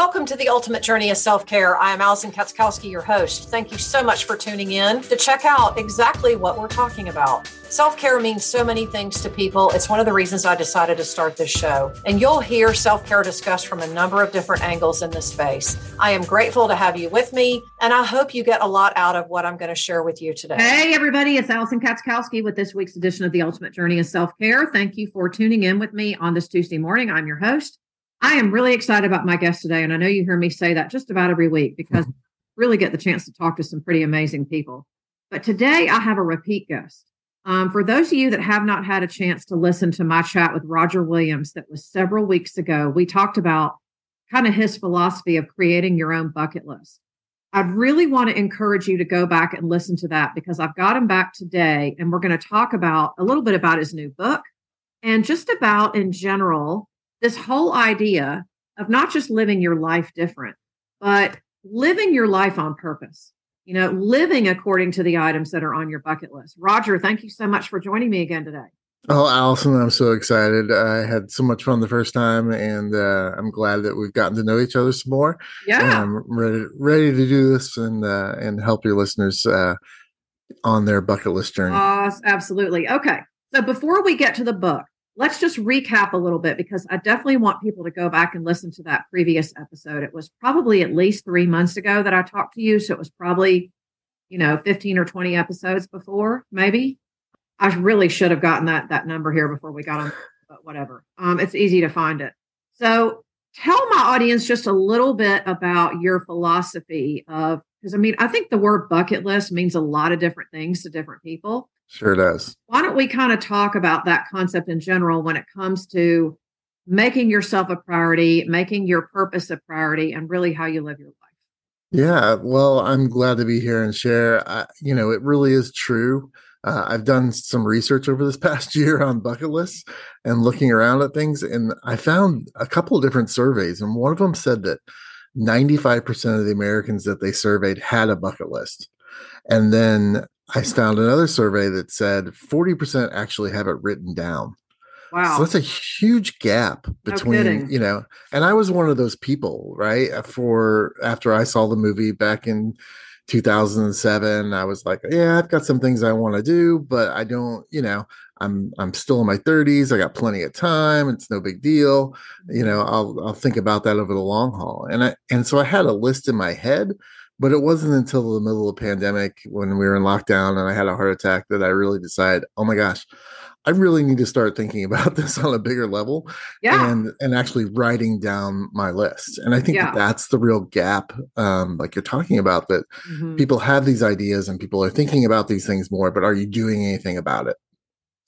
Welcome to the Ultimate Journey of Self Care. I am Allison Katzkowski, your host. Thank you so much for tuning in to check out exactly what we're talking about. Self care means so many things to people. It's one of the reasons I decided to start this show. And you'll hear self care discussed from a number of different angles in this space. I am grateful to have you with me, and I hope you get a lot out of what I'm going to share with you today. Hey, everybody, it's Allison Katzkowski with this week's edition of the Ultimate Journey of Self Care. Thank you for tuning in with me on this Tuesday morning. I'm your host. I am really excited about my guest today. And I know you hear me say that just about every week because I really get the chance to talk to some pretty amazing people. But today I have a repeat guest. Um, for those of you that have not had a chance to listen to my chat with Roger Williams, that was several weeks ago, we talked about kind of his philosophy of creating your own bucket list. I'd really want to encourage you to go back and listen to that because I've got him back today and we're going to talk about a little bit about his new book and just about in general this whole idea of not just living your life different, but living your life on purpose, you know, living according to the items that are on your bucket list. Roger, thank you so much for joining me again today. Oh, Allison, I'm so excited. I had so much fun the first time, and uh, I'm glad that we've gotten to know each other some more. Yeah, I'm ready ready to do this and uh, and help your listeners uh, on their bucket list journey. Uh, absolutely. Okay, so before we get to the book, let's just recap a little bit because I definitely want people to go back and listen to that previous episode. It was probably at least three months ago that I talked to you. So it was probably, you know, 15 or 20 episodes before, maybe. I really should have gotten that that number here before we got on, but whatever. Um, it's easy to find it. So tell my audience just a little bit about your philosophy of because I mean, I think the word bucket list means a lot of different things to different people. Sure does. Why don't we kind of talk about that concept in general when it comes to making yourself a priority, making your purpose a priority, and really how you live your life? Yeah, well, I'm glad to be here and share. Uh, you know, it really is true. Uh, I've done some research over this past year on bucket lists and looking around at things, and I found a couple of different surveys, and one of them said that 95% of the Americans that they surveyed had a bucket list. And then I found another survey that said 40% actually have it written down. Wow. So that's a huge gap between, no you know, and I was one of those people, right? For after I saw the movie back in 2007, I was like, yeah, I've got some things I want to do, but I don't, you know, I'm I'm still in my 30s. I got plenty of time. It's no big deal. You know, I'll I'll think about that over the long haul. And I and so I had a list in my head, but it wasn't until the middle of the pandemic when we were in lockdown and I had a heart attack that I really decided, oh my gosh, I really need to start thinking about this on a bigger level yeah. and and actually writing down my list. And I think Yeah. that that's the real gap um like you're talking about that Mhm. people have these ideas and people are thinking about these things more, but are you doing anything about it?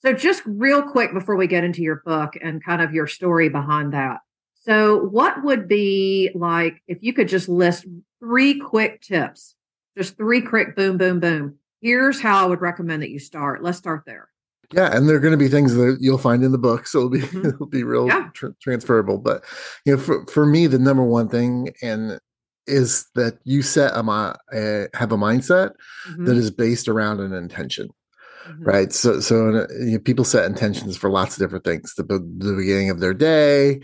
So, just real quick before we get into your book and kind of your story behind that. So, what would be like if you could just list three quick tips, just three quick boom, boom, boom? Here's how I would recommend that you start. Let's start there. Yeah, and they're going to be things that you'll find in the book, so it'll be Mhm. it'll be real Yeah. tr- transferable. But you know, for for me, the number one thing and is that you set a uh, have a mindset Mhm, that is based around an intention, mhm. right? So so uh, you know, people set intentions for lots of different things. The the beginning of their day,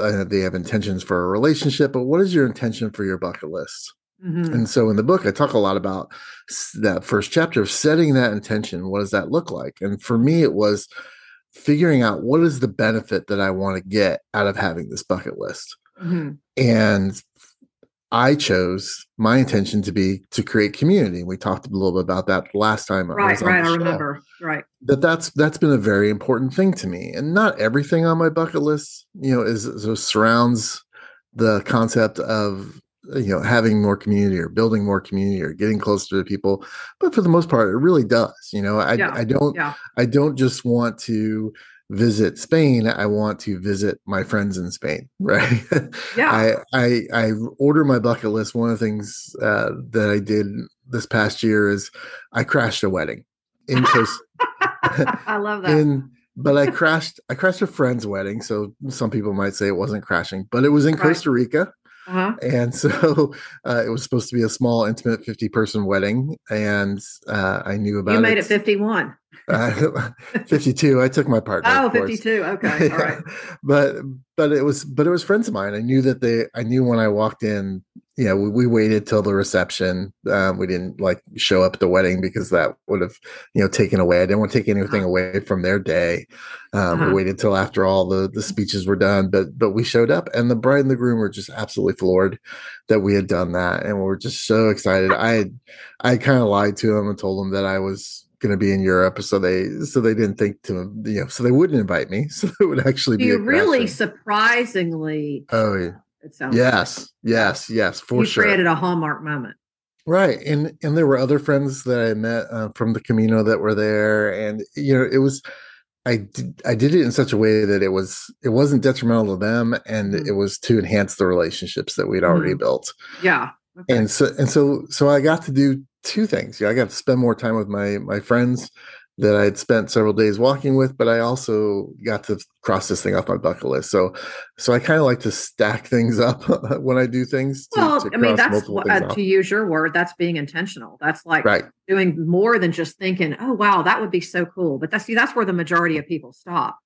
uh, they have intentions for a relationship. But what is your intention for your bucket list? Mhm. And so in the book, I talk a lot about that first chapter of setting that intention. What does that look like? And for me, it was figuring out what is the benefit that I want to get out of having this bucket list. Mhm. And I chose my intention to be to create community. We talked a little bit about that last time. Right, right. I remember. Right. that that's that's been a very important thing to me and not everything on my bucket list you know is, is surrounds the concept of you know having more community or building more community or getting closer to people but for the most part it really does you know i Yeah, i don't Yeah. i don't just want to visit spain i want to visit my friends in spain right Yeah. I, I I order my bucket list. One of the things uh, that I did this past year is I crashed a wedding in Costa I love that. in but I crashed I crashed a friend's wedding. So some people might say it wasn't crashing, but it was in Right. Costa Rica. uh-huh. And so uh, it was supposed to be a small, intimate 50 person wedding. And uh, I knew about You made it. it 51. Uh, 52 i took my partner oh 52 okay all right. But but it was but it was friends of mine. I knew that they i knew when i walked in you know we, we waited till the reception. Um, we didn't like show up at the wedding because that would have you know taken away. I didn't want to take anything uh-huh. away from their day. Um, uh-huh. we waited till after all the the speeches were done but but we showed up and the bride and the groom were just absolutely floored that we had done that and we we're just so excited. I had i kind of lied to them and told them that i was going to be in Europe, so they so they didn't think to you know so they wouldn't invite me, so it would actually be. Really surprisingly. Oh yeah. It sounds. Yes, like. yes, yes, for you sure. created a hallmark moment. Right, and and there were other friends that I met uh, from the Camino that were there, and you know it was. I did, I did it in such a way that it was it wasn't detrimental to them, and mm-hmm. it was to enhance the relationships that we'd already mm-hmm. built. Yeah, okay. and so and so so I got to do two things. Yeah, I got to spend more time with my my friends that I had spent several days walking with, but I also got to cross this thing off my bucket list. So, so I kind of like to stack things up when I do things. To, well, to I mean, that's uh, to use your word, that's being intentional. That's like right. doing more than just thinking, "Oh, wow, that would be so cool." But that's see, that's where the majority of people stop.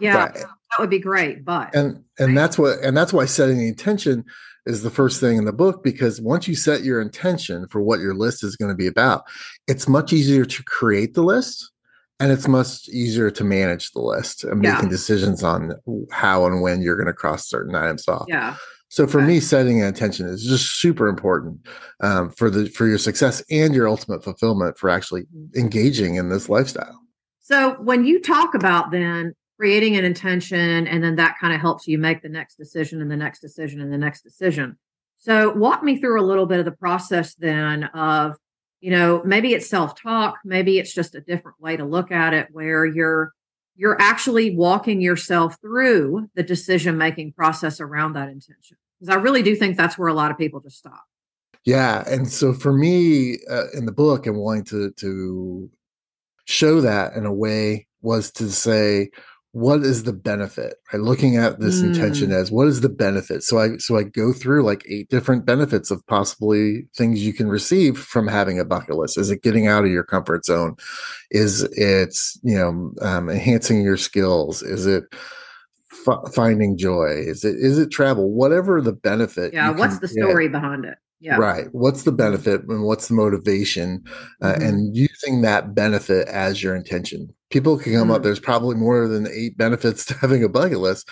Yeah, right. that would be great, but and and right. that's what and that's why setting the intention is the first thing in the book because once you set your intention for what your list is going to be about, it's much easier to create the list and it's much easier to manage the list and yeah. making decisions on how and when you're going to cross certain items off. Yeah. So for okay. me, setting an intention is just super important um, for the for your success and your ultimate fulfillment for actually mm-hmm. engaging in this lifestyle. So when you talk about then creating an intention and then that kind of helps you make the next decision and the next decision and the next decision. So walk me through a little bit of the process then of you know maybe it's self-talk maybe it's just a different way to look at it where you're you're actually walking yourself through the decision making process around that intention. Because i really do think that's where a lot of people just stop. Yeah and so for me uh, in the book and wanting to to show that in a way was to say what is the benefit right looking at this mm. intention as what is the benefit so i so i go through like eight different benefits of possibly things you can receive from having a bucket list is it getting out of your comfort zone is it you know um, enhancing your skills is it f- finding joy is it is it travel whatever the benefit yeah what's the story get, behind it yeah. Right. What's the benefit and what's the motivation? Uh, mm-hmm. And using that benefit as your intention. People can come mm-hmm. up, there's probably more than eight benefits to having a bucket list.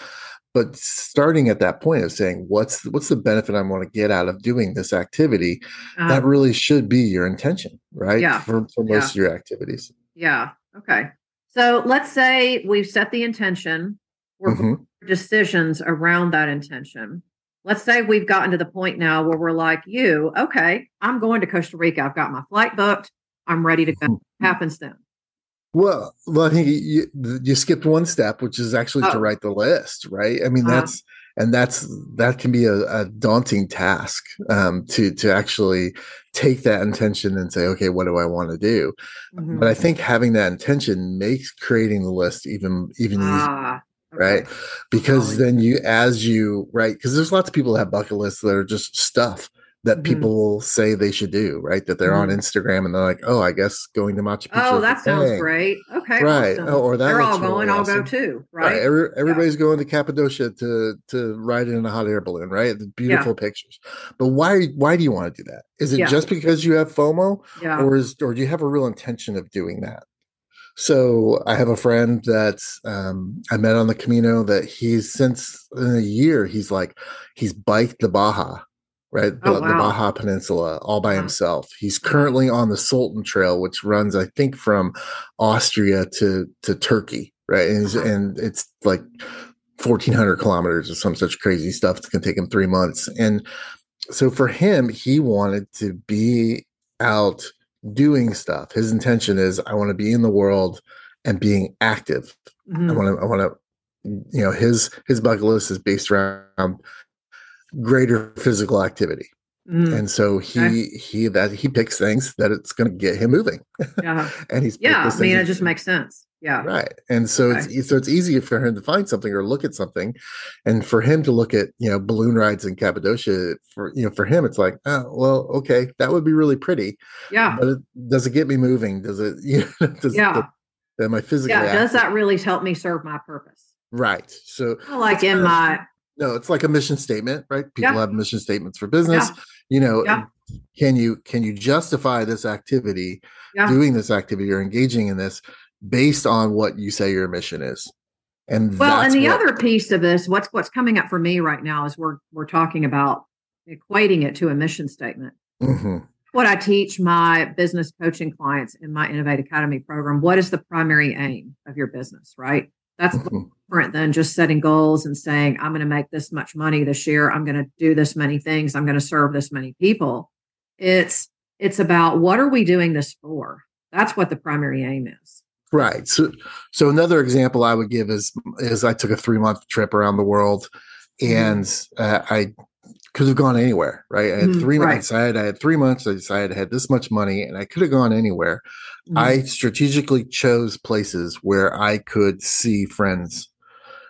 But starting at that point of saying, what's what's the benefit I want to get out of doing this activity? Uh, that really should be your intention, right? Yeah. For, for most yeah. of your activities. Yeah. Okay. So let's say we've set the intention, we're mm-hmm. decisions around that intention let's say we've gotten to the point now where we're like you okay i'm going to costa rica i've got my flight booked i'm ready to go mm-hmm. happens then well well i think you, you skipped one step which is actually oh. to write the list right i mean uh-huh. that's and that's that can be a, a daunting task um, to to actually take that intention and say okay what do i want to do mm-hmm. but i think having that intention makes creating the list even even ah, right? Because then you, as you, right? Because there's lots of people that have bucket lists that are just stuff that mm-hmm. people say they should do, right? That they're mm-hmm. on Instagram and they're like, oh, I guess going to Machu Picchu. Oh, that sounds thing. great. Okay, right. Awesome. Oh, or that they're all going. Really I'll go too. Right. right. Every, everybody's yeah. going to Cappadocia to to ride in a hot air balloon, right? The beautiful yeah. pictures. But why why do you want to do that? Is it yeah. just because you have FOMO, yeah. or is or do you have a real intention of doing that? So I have a friend that um, I met on the Camino that he's since in a year he's like he's biked the Baja, right? Oh, the, wow. the, Baja Peninsula all by himself. He's currently on the Sultan Trail, which runs I think from Austria to to Turkey, right? And, uh-huh. and it's like 1400 kilometers or some such crazy stuff. It's gonna take him three months. And so for him, he wanted to be out doing stuff. His intention is I want to be in the world and being active. Mm-hmm. I want to I want to you know his his bucket list is based around greater physical activity. Mm. And so he okay. he that he picks things that it's going to get him moving. Yeah, and he's yeah. I mean, it just makes sense. Yeah, right. And so okay. it's so it's easy for him to find something or look at something, and for him to look at you know balloon rides in Cappadocia. For you know, for him, it's like, oh well, okay, that would be really pretty. Yeah, but it, does it get me moving? Does it? You know, does, yeah. Am I physically? Yeah. active? Does that really help me serve my purpose? Right. So like in my no, it's like a mission statement, right? People Yeah. have mission statements for business. You know, Yeah. can you can you justify this activity, Yeah. doing this activity or engaging in this based on what you say your mission is? And Well, and the what- other piece of this, what's what's coming up for me right now is we're we're talking about equating it to a mission statement. Mhm. What I teach my business coaching clients in my Innovate Academy program, what is the primary aim of your business, right? That's Mhm. different than just setting goals and saying, I'm going to make this much money this year, I'm going to do this many things, I'm going to serve this many people. It's it's about what are we doing this for? That's what the primary aim is. Right. So, so another example I would give is is I took a three month trip around the world, Mm-hmm. and uh, I could have gone anywhere. Right. I had Mhm, three. I right. decided I had three months. I decided I had this much money, and I could have gone anywhere. Mm-hmm. I strategically chose places where I could see friends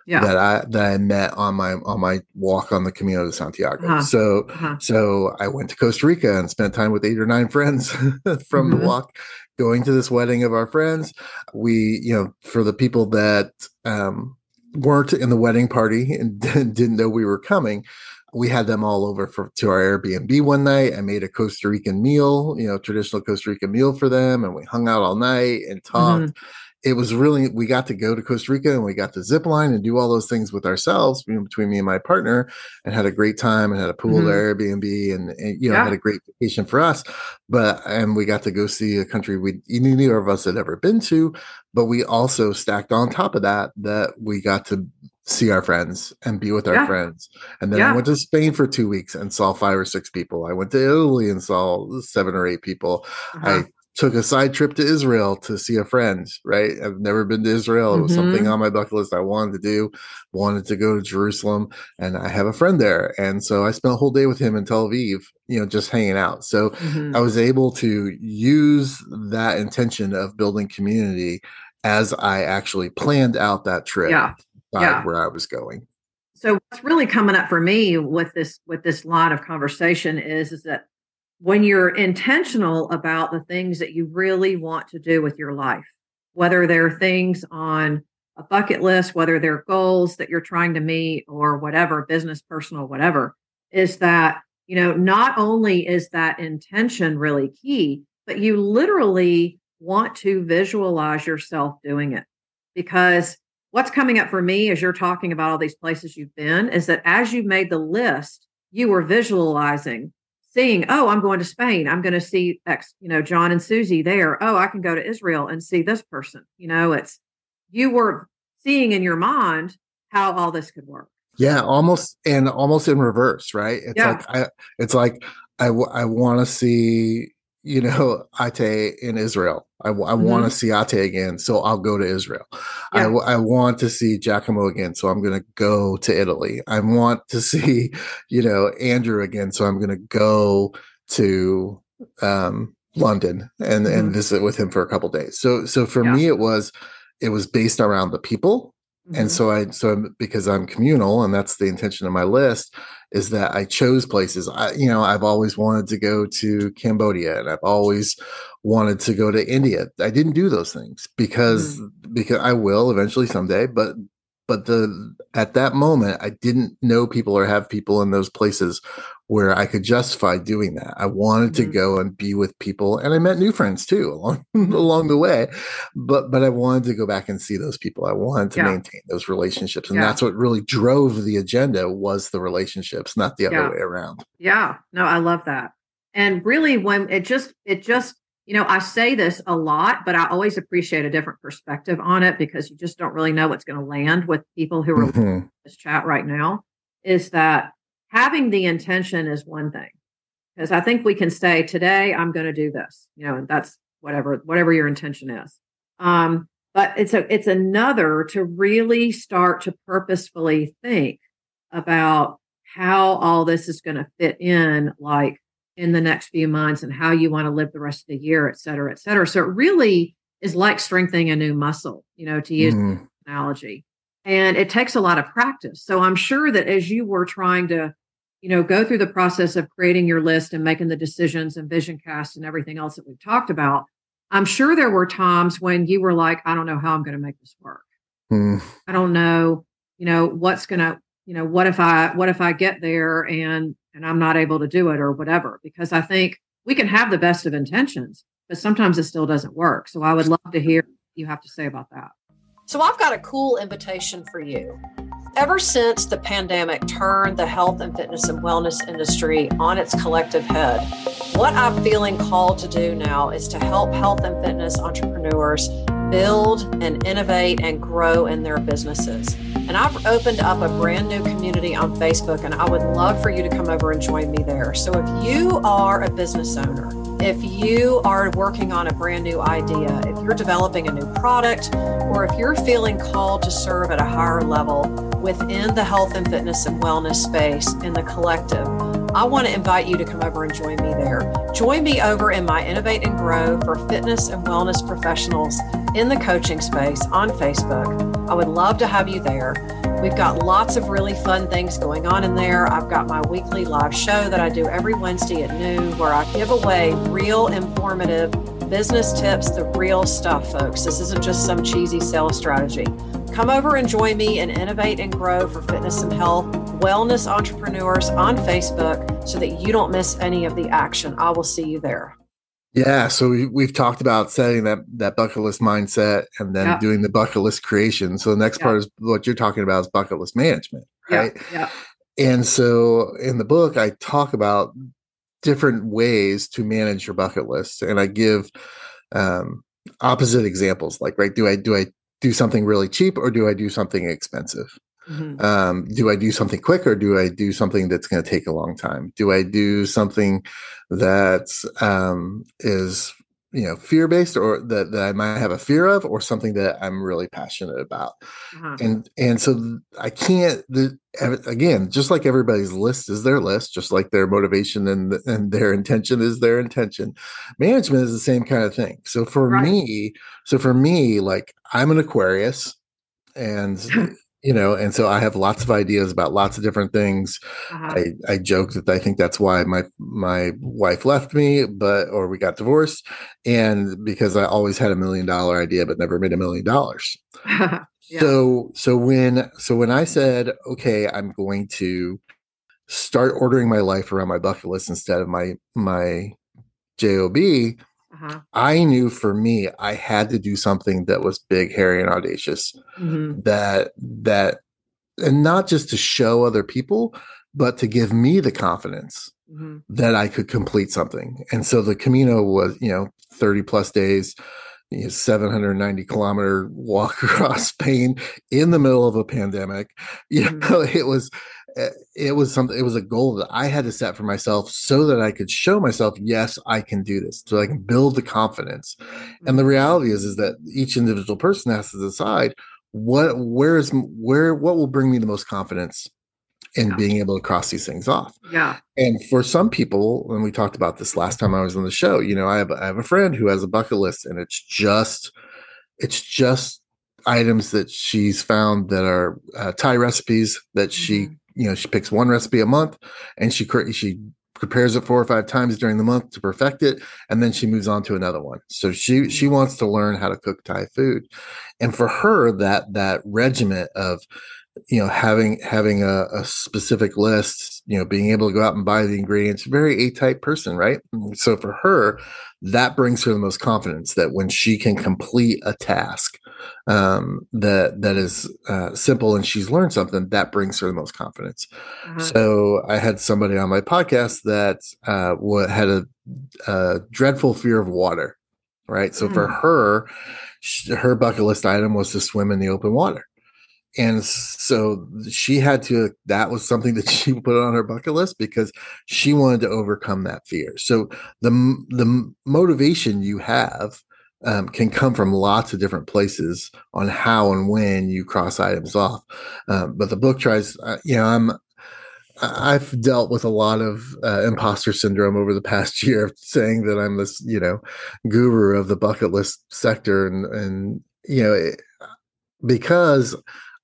yeah. that I that I met on my on my walk on the Camino de Santiago. Uh-huh. So Uh-huh. so I went to Costa Rica and spent time with eight or nine friends from Mhm. the walk, going to this wedding of our friends. We, you know, for the people that um, weren't in the wedding party and didn't know we were coming, we had them all over for to our Airbnb one night. I made a Costa Rican meal, you know, traditional Costa Rican meal for them, and we hung out all night and talked it was really we got to go to Costa Rica and we got to zip line and do all those things with ourselves you know, between me and my partner and had a great time and had a pool Mhm. at Airbnb and, and you know Yeah. had a great vacation for us. But and we got to go see a country we neither of us had ever been to, but we also stacked on top of that that we got to see our friends and be with our Yeah. friends. And then Yeah. I went to Spain for two weeks and saw five or six people. I went to Italy and saw seven or eight people. Uh-huh. I took a side trip to Israel to see a friend, right? I've never been to Israel. It was something Mhm. on my bucket list I wanted to do, wanted to go to Jerusalem, and I have a friend there. And so I spent a whole day with him in Tel Aviv, you know, just hanging out. So Mhm. I was able to use that intention of building community as I actually planned out that trip Yeah. Yeah. where I was going. So what's really coming up for me with this with this line of conversation is is that when you're intentional about the things that you really want to do with your life, whether they're things on a bucket list, whether they're goals that you're trying to meet or whatever, business, personal, whatever, is that, you know, not only is that intention really key, but you literally want to visualize yourself doing it because what's coming up for me as you're talking about all these places you've been is that as you made the list, you were visualizing, seeing, oh, I'm going to Spain. I'm going to see X, you know, John and Susie there. Oh, I can go to Israel and see this person. You know, it's you were seeing in your mind how all this could work. Yeah, almost and almost in reverse, right? It's Yeah. like I it's like I I want to see you know Ate in Israel. I, I want to see Ate again, so I'll go to Israel. I Mm-hmm. Yeah. w- I want to see Giacomo again, so I'm going to go to Italy. I want to see you know Andrew again, so I'm going to go to um, London and and Mhm. visit with him for a couple days. So so for Yeah. me, it was it was based around the people and Mhm. so i so I'm- because i'm communal and that's the intention of my list is that i chose places. I you know i've always wanted to go to cambodia and i've always wanted to go to india. I didn't do those things because because i will eventually someday but but the at that moment i didn't know people or have people in those places where i could justify doing that i wanted to Mhm. go and be with people and i met new friends too along along the way but but i wanted to go back and see those people i wanted to Yeah. maintain those relationships and Yeah. that's what really drove the agenda was the relationships not the other Yeah. way around Yeah, no, I love that. And really, when it just, it just, you know, I say this a lot, but I always appreciate a different perspective on it because you just don't really know what's going to land with people who are Mhm. to this chat right now. Is that having the intention is one thing. Because I think we can say today I'm going to do this, you know, and that's whatever, whatever your intention is. Um, but it's a, it's another to really start to purposefully think about how all this is going to fit in, like in the next few months, and how you want to live the rest of the year, et cetera, et cetera. So it really is like strengthening a new muscle, you know, to use the analogy. And it takes a lot of practice. So I'm sure that as you were trying to, you know, go through the process of creating your list and making the decisions and vision cast and everything else that we've talked about, I'm sure there were times when you were like, I don't know how I'm going to make this work. Hmm. I don't know, you know, what's going to, you know, what if I, what if I get there and, and I'm not able to do it or whatever? Because I think we can have the best of intentions, but sometimes it still doesn't work. So I would love to hear what you have to say about that. So I've got a cool invitation for you. Ever since the pandemic turned the health and fitness and wellness industry on its collective head, what I'm feeling called to do now is to help health and fitness entrepreneurs build and innovate and grow in their businesses. And I've opened up a brand new community on Facebook, and I would love for you to come over and join me there. So if you are a business owner, if you are working on a brand new idea, if you're developing a new product, or if you're feeling called to serve at a higher level within the health and fitness and wellness space in the collective, I want to invite you to come over and join me there. Join me over in my Innovate and Grow for fitness and wellness professionals in the coaching space on Facebook. I would love to have you there. We've got lots of really fun things going on in there. I've got my weekly live show that I do every Wednesday at noon where I give away real informative business tips, the real stuff, folks. This isn't just some cheesy sales strategy. Come over and join me and innovate and grow for fitness and health, wellness entrepreneurs on Facebook so that you don't miss any of the action. I will see you there. Yeah, so we, we've talked about setting that that bucket list mindset and then Yeah. doing the bucket list creation. So the next Yeah. part is what you're talking about is bucket list management, right? Yeah. And so in the book, I talk about different ways to manage your bucket list, and I give um, opposite examples. Like, right, do I do I do something really cheap or do I do something expensive? Mhm. um, do I do something quick or do I do something that's going to take a long time? Do I do something that um, is you know fear based or that, that I might have a fear of or something that I'm really passionate about? Uh-huh. And and so I can't the, again just like everybody's list is their list, just like their motivation and and their intention is their intention. Management is the same kind of thing. So for Right. me, so for me, like I'm an Aquarius, and you know and so i have lots of ideas about lots of different things. Uh-huh. i i joke that i think that's why my my wife left me but or we got divorced and because i always had a million dollar idea but never made a million dollars. So so when so when i said okay i'm going to start ordering my life around my bucket list instead of my my job Uh-huh. i knew for me i had to do something that was big hairy and audacious Mhm. that that and not just to show other people but to give me the confidence Mhm. that i could complete something and so the camino was you know 30 plus days you know, 790 kilometer walk across spain in the middle of a pandemic you Mhm. know it was it was something it was a goal that i had to set for myself so that i could show myself yes i can do this so i can build the confidence and the reality is is that each individual person has to decide what where is where what will bring me the most confidence in Yeah. being able to cross these things off Yeah. and for some people when we talked about this last time i was on the show you know i have, I have a friend who has a bucket list and it's just it's just items that she's found that are uh, thai recipes that she Mhm. You know she picks one recipe a month and she cre- she prepares it four or five times during the month to perfect it and then she moves on to another one. So she she mm. wants to learn how to cook thai food. And for her that that regiment of you know having having a, a specific list you know being able to go out and buy the ingredients very a type person right so for her that brings her the most confidence that when she can complete a task um, that that is uh, simple and she's learned something that brings her the most confidence Uh-huh. so I had somebody on my podcast that uh, had a, a dreadful fear of water, right? So for Mm. her, her bucket list item was to swim in the open water. And so she had to, that was something that she put on her bucket list because she wanted to overcome that fear. So the, the motivation you have um, can come from lots of different places on how and when you cross items off. Um, but the book tries, uh, you know, I'm, I've dealt with a lot of uh, imposter syndrome over the past year, saying that I'm this, you know, guru of the bucket list sector, and and you know, it, because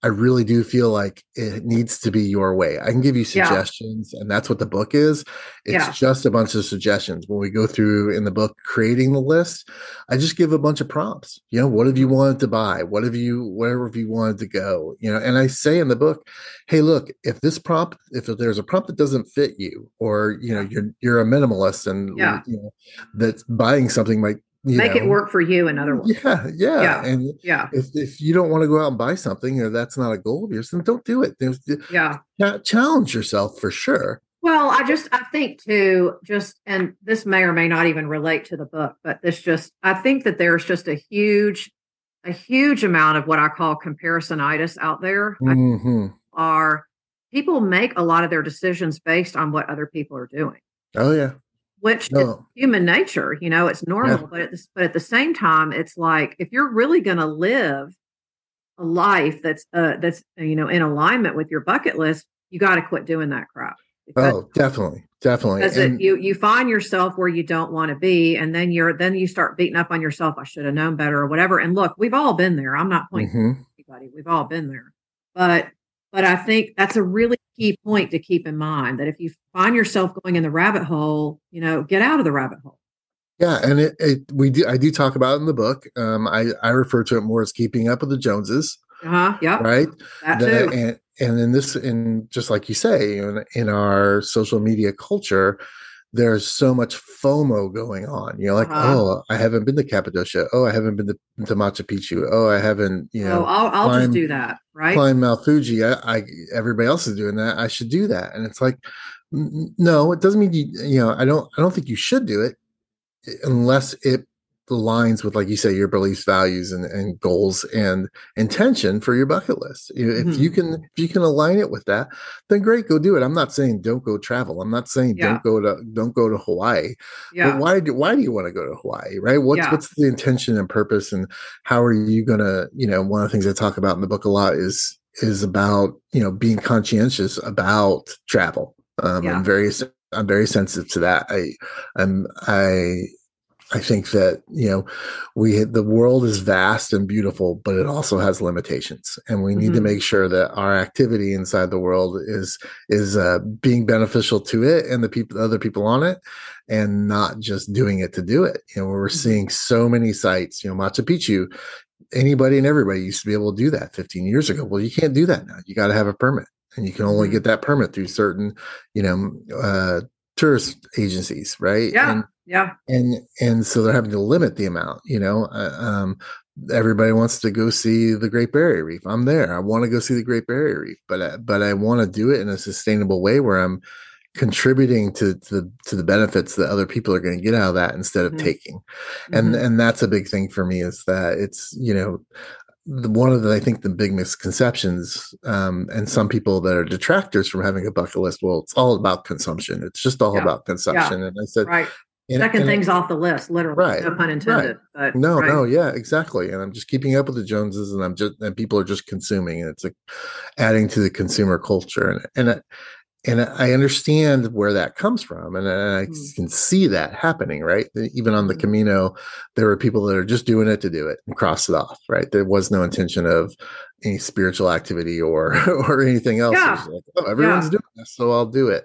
I really do feel like it needs to be your way. I can give you Yeah. suggestions, and that's what the book is. It's Yeah. just a bunch of suggestions. When we go through in the book creating the list, I just give a bunch of prompts. You know, what have you wanted to buy? What have you, wherever have you wanted to go? You know, and I say in the book, hey, look, if this prompt, if there's a prompt that doesn't fit you, or you know, you're you're a minimalist and Yeah. you know, that buying something might Make it work for you, in other words. Yeah, yeah, Yeah. and Yeah. if if you don't want to go out and buy something or that's not a goal of yours, then don't do it. There's Yeah. challenge yourself for sure. Well, I just I think too, just and this may or may not even relate to the book, but this just I think that there's just a huge, a huge amount of what I call comparisonitis out there. I hmm are people make a lot of their decisions based on what other people are doing, Oh yeah, which is human nature. You know, it's normal, but at this, but at the same time, it's like if you're really going to live a life that's uh that's you know in alignment with your bucket list, you got to quit doing that crap. Because- oh definitely, definitely. because And- you you find yourself where you don't want to be and then you're then you start beating up on yourself i should have known better or whatever and look we've all been there i'm not pointing Mhm. at anybody we've all been there but but i think that's a really key point to keep in mind that if you find yourself going in the rabbit hole you know get out of the rabbit hole Yeah, and it, it we do I do talk about it in the book. Um, I I refer to it more as keeping up with the Joneses, uh-huh yep right? that That- too and and in this in just like you say in, in our social media culture there's so much fomo going on you know like Uh-huh. oh i haven't been to cappadocia. Oh i haven't been to, to machu picchu. Oh i haven't you so know i'll, I'll just do that right? climb mount fuji. I, I everybody else is doing that. I should do that. And it's like no it doesn't mean you you know i don't i don't think you should do it unless it aligns with like you say your beliefs values and, and goals and intention for your bucket list You if you Mhm. can if you can align it with that then great go do it i'm not saying don't go travel i'm not saying Yeah. don't go to don't go to hawaii yeah but why do why do you want to go to hawaii right what's Yeah. what's the intention and purpose and how are you gonna you know one of the things i talk about in the book a lot is is about you know being conscientious about travel um Yeah. i'm very i'm very sensitive to that i i'm i I think that you know we the world is vast and beautiful, but it also has limitations, and we need to Mhm. make sure that our activity inside the world is is uh, being beneficial to it and the people, other people on it, and not just doing it to do it. You know, we're Mhm. seeing so many sites. You know, Machu Picchu. Anybody and everybody used to be able to do that 15 years ago. Well, you can't do that now. You got to have a permit, and you can only Mhm. get that permit through certain, you know, uh, tourist agencies, right? yeah And yeah and and so they're having to limit the amount you know uh, um everybody wants to go see the great barrier reef i'm there i want to go see the great barrier reef but I, but i want to do it in a sustainable way where i'm contributing to, to the to the benefits that other people are going to get out of that instead of Mhm. taking and Mhm. and that's a big thing for me is that it's you know the, one of the I think the big misconceptions, um, and some people that are detractors from having a bucket list. Well, it's all about consumption. It's just all Yeah. about consumption. And I said, right and- checking and- things off the list literally Right, no pun intended but No, right. no, yeah, exactly. And I'm just keeping up with the Joneses, and I'm just and people are just consuming, and it's like adding to the consumer culture, and and and I understand where that comes from, and I Mm. can see that happening. Right, even on the Mhm. Camino, there were people that are just doing it to do it and cross it off. Right, there was no intention of any spiritual activity or or anything else. Yeah. like, oh, everyone's Yeah. doing this, so I'll do it.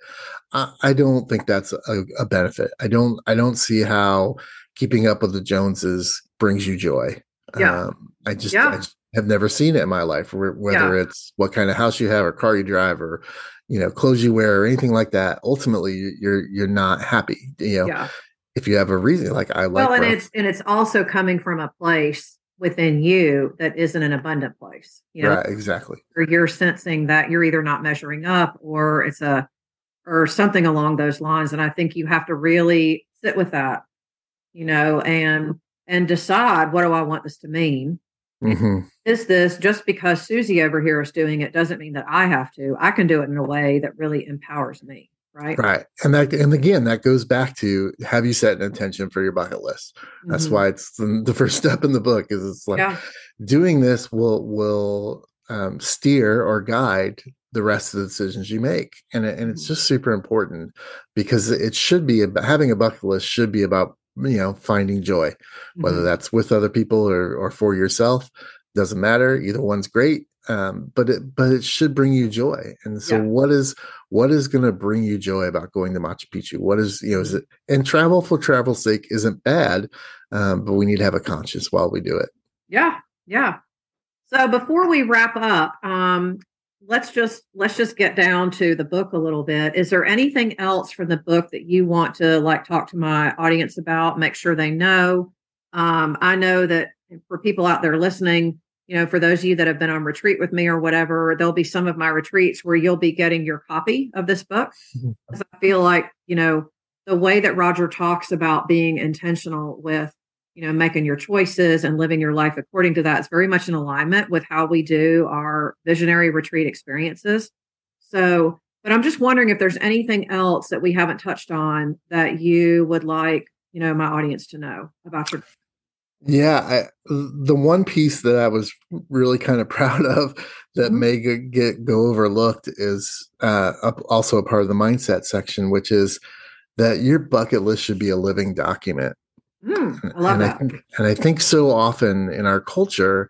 I, I don't think that's a, a benefit. I don't. I don't see how keeping up with the Joneses brings you joy. Yeah. Um, I just, Yeah. I just have never seen it in my life, whether it's what kind of house you have or car you drive or you know clothes you wear or anything like that. Ultimately, you- you're you're not happy. You know, yeah if you have a reason, like I like. well and rough- it's and it's also coming from a place within you that isn't an abundant place you know right, exactly. or you're sensing that you're either not measuring up or it's a or something along those lines and i think you have to really sit with that you know and and decide what do i want this to mean hmm is this just because susie over here is doing it doesn't mean that i have to i can do it in a way that really empowers me right Right, and that and again that goes back to have you set an intention for your bucket list? That's Mhm. why it's the, the first step in the book is it's like yeah doing this will will um, steer or guide the rest of the decisions you make and it, and it's Mhm. just super important because it should be about having a bucket list should be about you know finding joy whether Mhm. that's with other people or or for yourself doesn't matter either one's great um, but it but it should bring you joy. And so, Yeah. what is what is going to bring you joy about going to Machu Picchu? What is you know is it and travel for travel's sake isn't bad, um, but we need to have a conscience while we do it. Yeah, yeah. So before we wrap up, um, let's just let's just get down to the book a little bit. Is there anything else from the book that you want to like talk to my audience about? Make sure they know. Um, I know that for people out there listening, you know, for those of you that have been on retreat with me or whatever, there'll be some of my retreats where you'll be getting your copy of this book. Mhm. 'Cause I feel like, you know, the way that Roger talks about being intentional with you know making your choices and living your life according to that is very much in alignment with how we do our visionary retreat experiences so but i'm just wondering if there's anything else that we haven't touched on that you would like you know my audience to know about your Yeah, I, the one piece that I was really kind of proud of that Mhm. may g- get go overlooked is uh, also a part of the mindset section, which is that your bucket list should be a living document. Mm, i love and that. I think, and I think so often in our culture,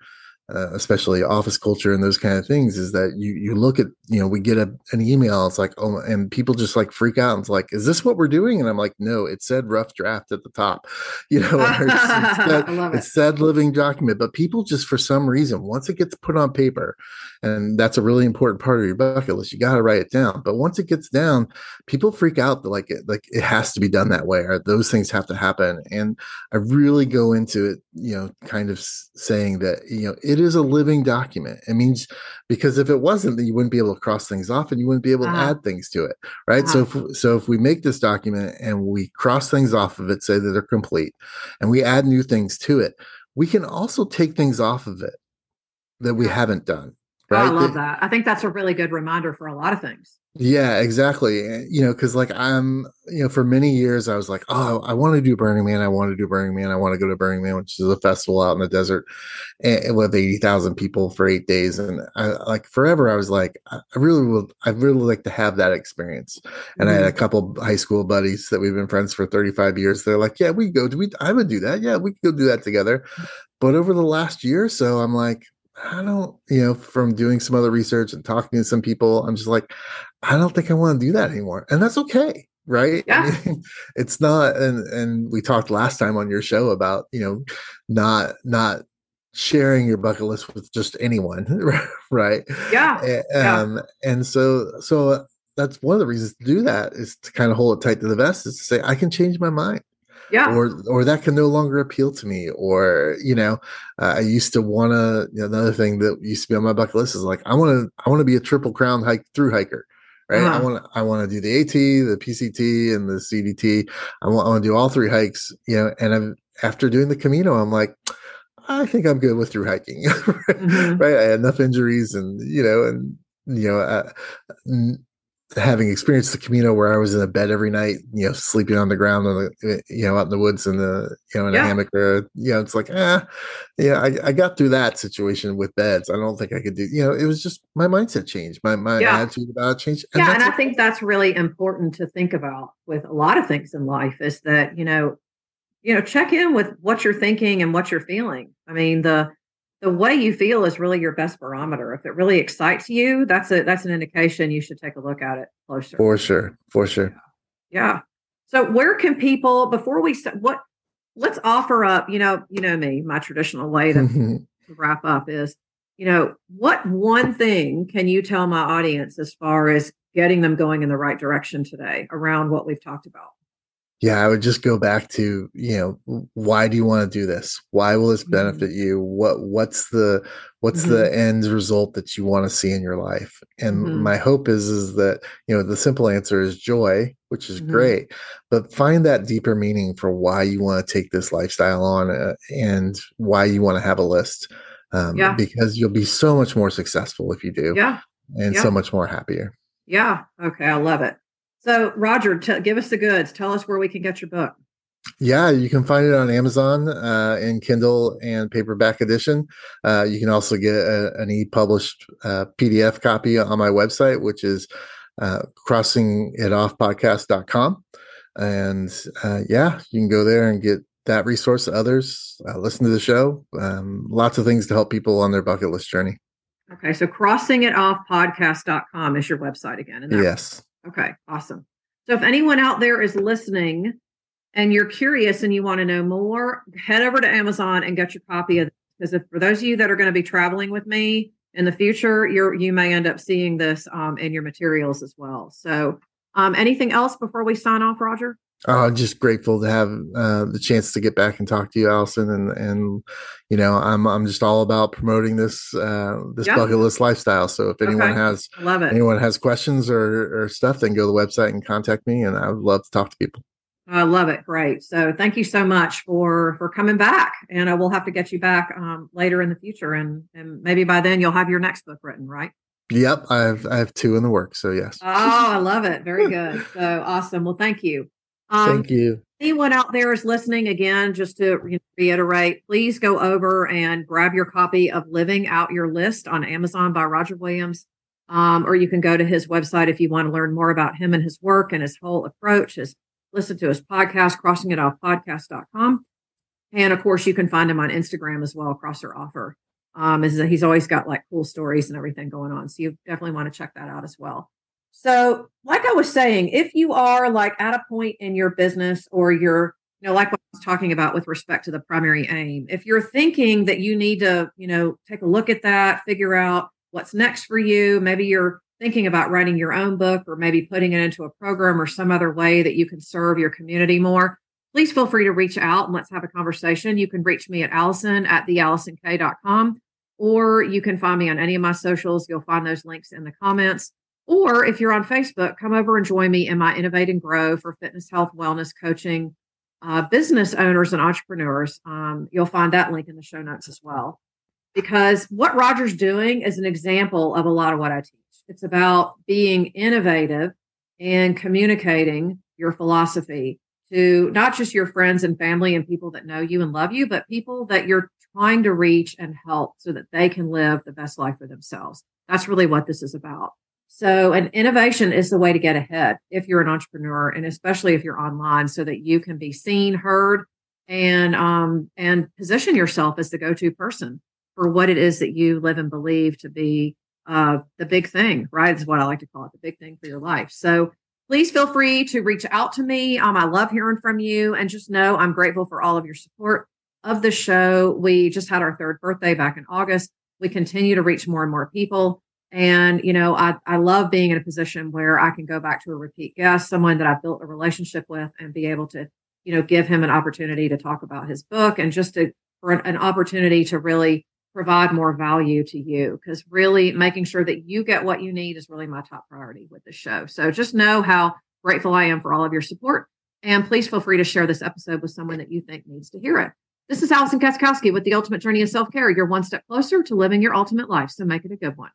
uh, especially office culture and those kind of things, is that you you look at you know we get a, an email, it's like oh, and people just like freak out. And it's like, is this what we're doing? And I'm like, no, it said rough draft at the top, you know, or it's, it said, I love it it. said living document, but people just for some reason once it gets put on paper, and that's a really important part of your bucket list, you got to write it down. But once it gets down, people freak out that like it like it has to be done that way or those things have to happen and i really go into it you know kind of saying that you know it is a living document. It means because if it wasn't then you wouldn't be able to cross things off and you wouldn't be able to Uh-huh. add things to it right? So if, so if we make this document and we cross things off of it say that they're complete and we add new things to it we can also take things off of it that we haven't done Oh, i love That- i think that's a really good reminder for a lot of things yeah, exactly. Eh, you know, because like I'm, you know, for many years I was like, oh, I want to do Burning Man. I want to do Burning Man. I want to go to Burning Man, which is a festival out in the desert, and with eighty thousand people for eight days. And I like forever, I was like, I really would, I really like to have that experience. And I had mm-hmm. a couple high school buddies that we've been friends for thirty five years. They're like, yeah, we go. Do we? I would do that. Yeah, we could go do that together. But over the last year or so, I'm like. I don't, you know, from doing some other research and talking to some people, I'm just like, I don't think I want to do that anymore. And that's okay. Right. I Yeah. mean, it's not and and we talked last time on your show about, you know, not not sharing your bucket list with just anyone. Right. yeah A- Yeah. Um, and so so that's one of the reasons to do that is to kind of hold it tight to the vest is to say, I can change my mind yeah. or or that can no longer appeal to me or you know uh, i used to want to you know, another thing that used to be on my bucket list is like i want to i want to be a triple crown hike through hiker right? I Uh-huh. want to i want to do the at the pct and the cdt i want, I want to do all three hikes you know and i'm after doing the camino i'm like i think i'm good with through hiking. Mhm. right? I had enough injuries and you know and you know uh, n- having experienced the Camino where I was in a bed every night, you know, sleeping on the ground, on the, you know, out in the woods in the, you know, in Yeah. a hammock or, you know, it's like, ah, yeah, I, I got through that situation with beds. I don't think I could do, you know, it was just my mindset changed, my, my Yeah. attitude about it changed. yeah and i think that's really important to think about with a lot of things in life is that you know you know check in with what you're thinking and what you're feeling i mean the the way you feel is really your best barometer. If it really excites you that's a that's an indication you should take a look at it closer. For sure, for sure. yeah. So where can people before we what let's offer up you know you know me my traditional way to to wrap up is you know what one thing can you tell my audience as far as getting them going in the right direction today around what we've talked about yeah, I would just go back to, you know, why do you want to do this? Why will this Mhm. benefit you? What what's the what's the end result that you want to see in your life? And Mhm. my hope is is that, you know, the simple answer is joy, which is Mhm. great, but find that deeper meaning for why you want to take this lifestyle on uh, and why you want to have a list. Um, Yeah. because you'll be so much more successful if you do yeah and yeah. so much more happier. yeah okay i love it so roger t- give us the goods tell us where we can get your book Yeah, you can find it on Amazon uh, in Kindle and paperback edition. Uh, you can also get a, an e-published uh, PDF copy on my website, which is uh, crossingitoffpodcast.com. And uh, yeah, you can go there and get that resource. Others uh, listen to the show. Um, lots of things to help people on their bucket list journey. Okay. So crossingitoffpodcast.com is your website again. Yes. Okay. Awesome. So if anyone out there is listening and you're curious and you want to know more, head over to Amazon and get your copy of because if for those of you that are going to be traveling with me in the future, you're you may end up seeing this um, in your materials as well. So um, anything else before we sign off, Roger? Uh, just grateful to have uh, the chance to get back and talk to you, Allison, and and you know I'm I'm just all about promoting this uh, this yep. bucket list lifestyle. So if anyone okay. has love it. anyone has questions or or stuff, then go to the website and contact me, and I would love to talk to people. I love it. Great. So thank you so much for for coming back, and I will have to get you back um, later in the future, and and maybe by then you'll have your next book written, right? Yep, I have I have two in the works. So yes. Oh, I love it. Very good. So awesome. Well, thank you. Um, Thank you. Anyone out there is listening again, just to reiterate, please go over and grab your copy of Living Out Your List on Amazon by Roger Williams. Um, or you can go to his website if you want to learn more about him and his work and his whole approach. His listen to his podcast, crossingitoffpodcast.com. And of course, you can find him on Instagram as well, Crosser Offer. Um, is that he's always got like cool stories and everything going on. So you definitely want to check that out as well. So, like I was saying, if you are like at a point in your business or you're, you know, like what I was talking about with respect to the primary aim, if you're thinking that you need to, you know, take a look at that, figure out what's next for you, maybe you're thinking about writing your own book or maybe putting it into a program or some other way that you can serve your community more, please feel free to reach out and let's have a conversation. You can reach me at Allison at theallisonk.com or you can find me on any of my socials. You'll find those links in the comments. Or if you're on Facebook, come over and join me in my Innovate and Grow for fitness, health, wellness coaching, uh, business owners and entrepreneurs. Um, you'll find that link in the show notes as well. Because what Roger's doing is an example of a lot of what I teach. It's about being innovative and communicating your philosophy to not just your friends and family and people that know you and love you, but people that you're trying to reach and help so that they can live the best life for themselves. That's really what this is about. So, an innovation is the way to get ahead if you're an entrepreneur, and especially if you're online, so that you can be seen, heard, and um, and position yourself as the go-to person for what it is that you live and believe to be uh, the big thing. Right, is what I like to call it, the big thing for your life. So, please feel free to reach out to me. Um, I love hearing from you, and just know I'm grateful for all of your support of the show. We just had our third birthday back in August. We continue to reach more and more people. And, you know, I, I love being in a position where I can go back to a repeat guest, someone that I've built a relationship with and be able to, you know, give him an opportunity to talk about his book and just to, for an, an opportunity to really provide more value to you. Cause really making sure that you get what you need is really my top priority with the show. So just know how grateful I am for all of your support. And please feel free to share this episode with someone that you think needs to hear it. This is Allison Kaskowski with the Ultimate Journey of Self Care. You're one step closer to living your ultimate life. So make it a good one.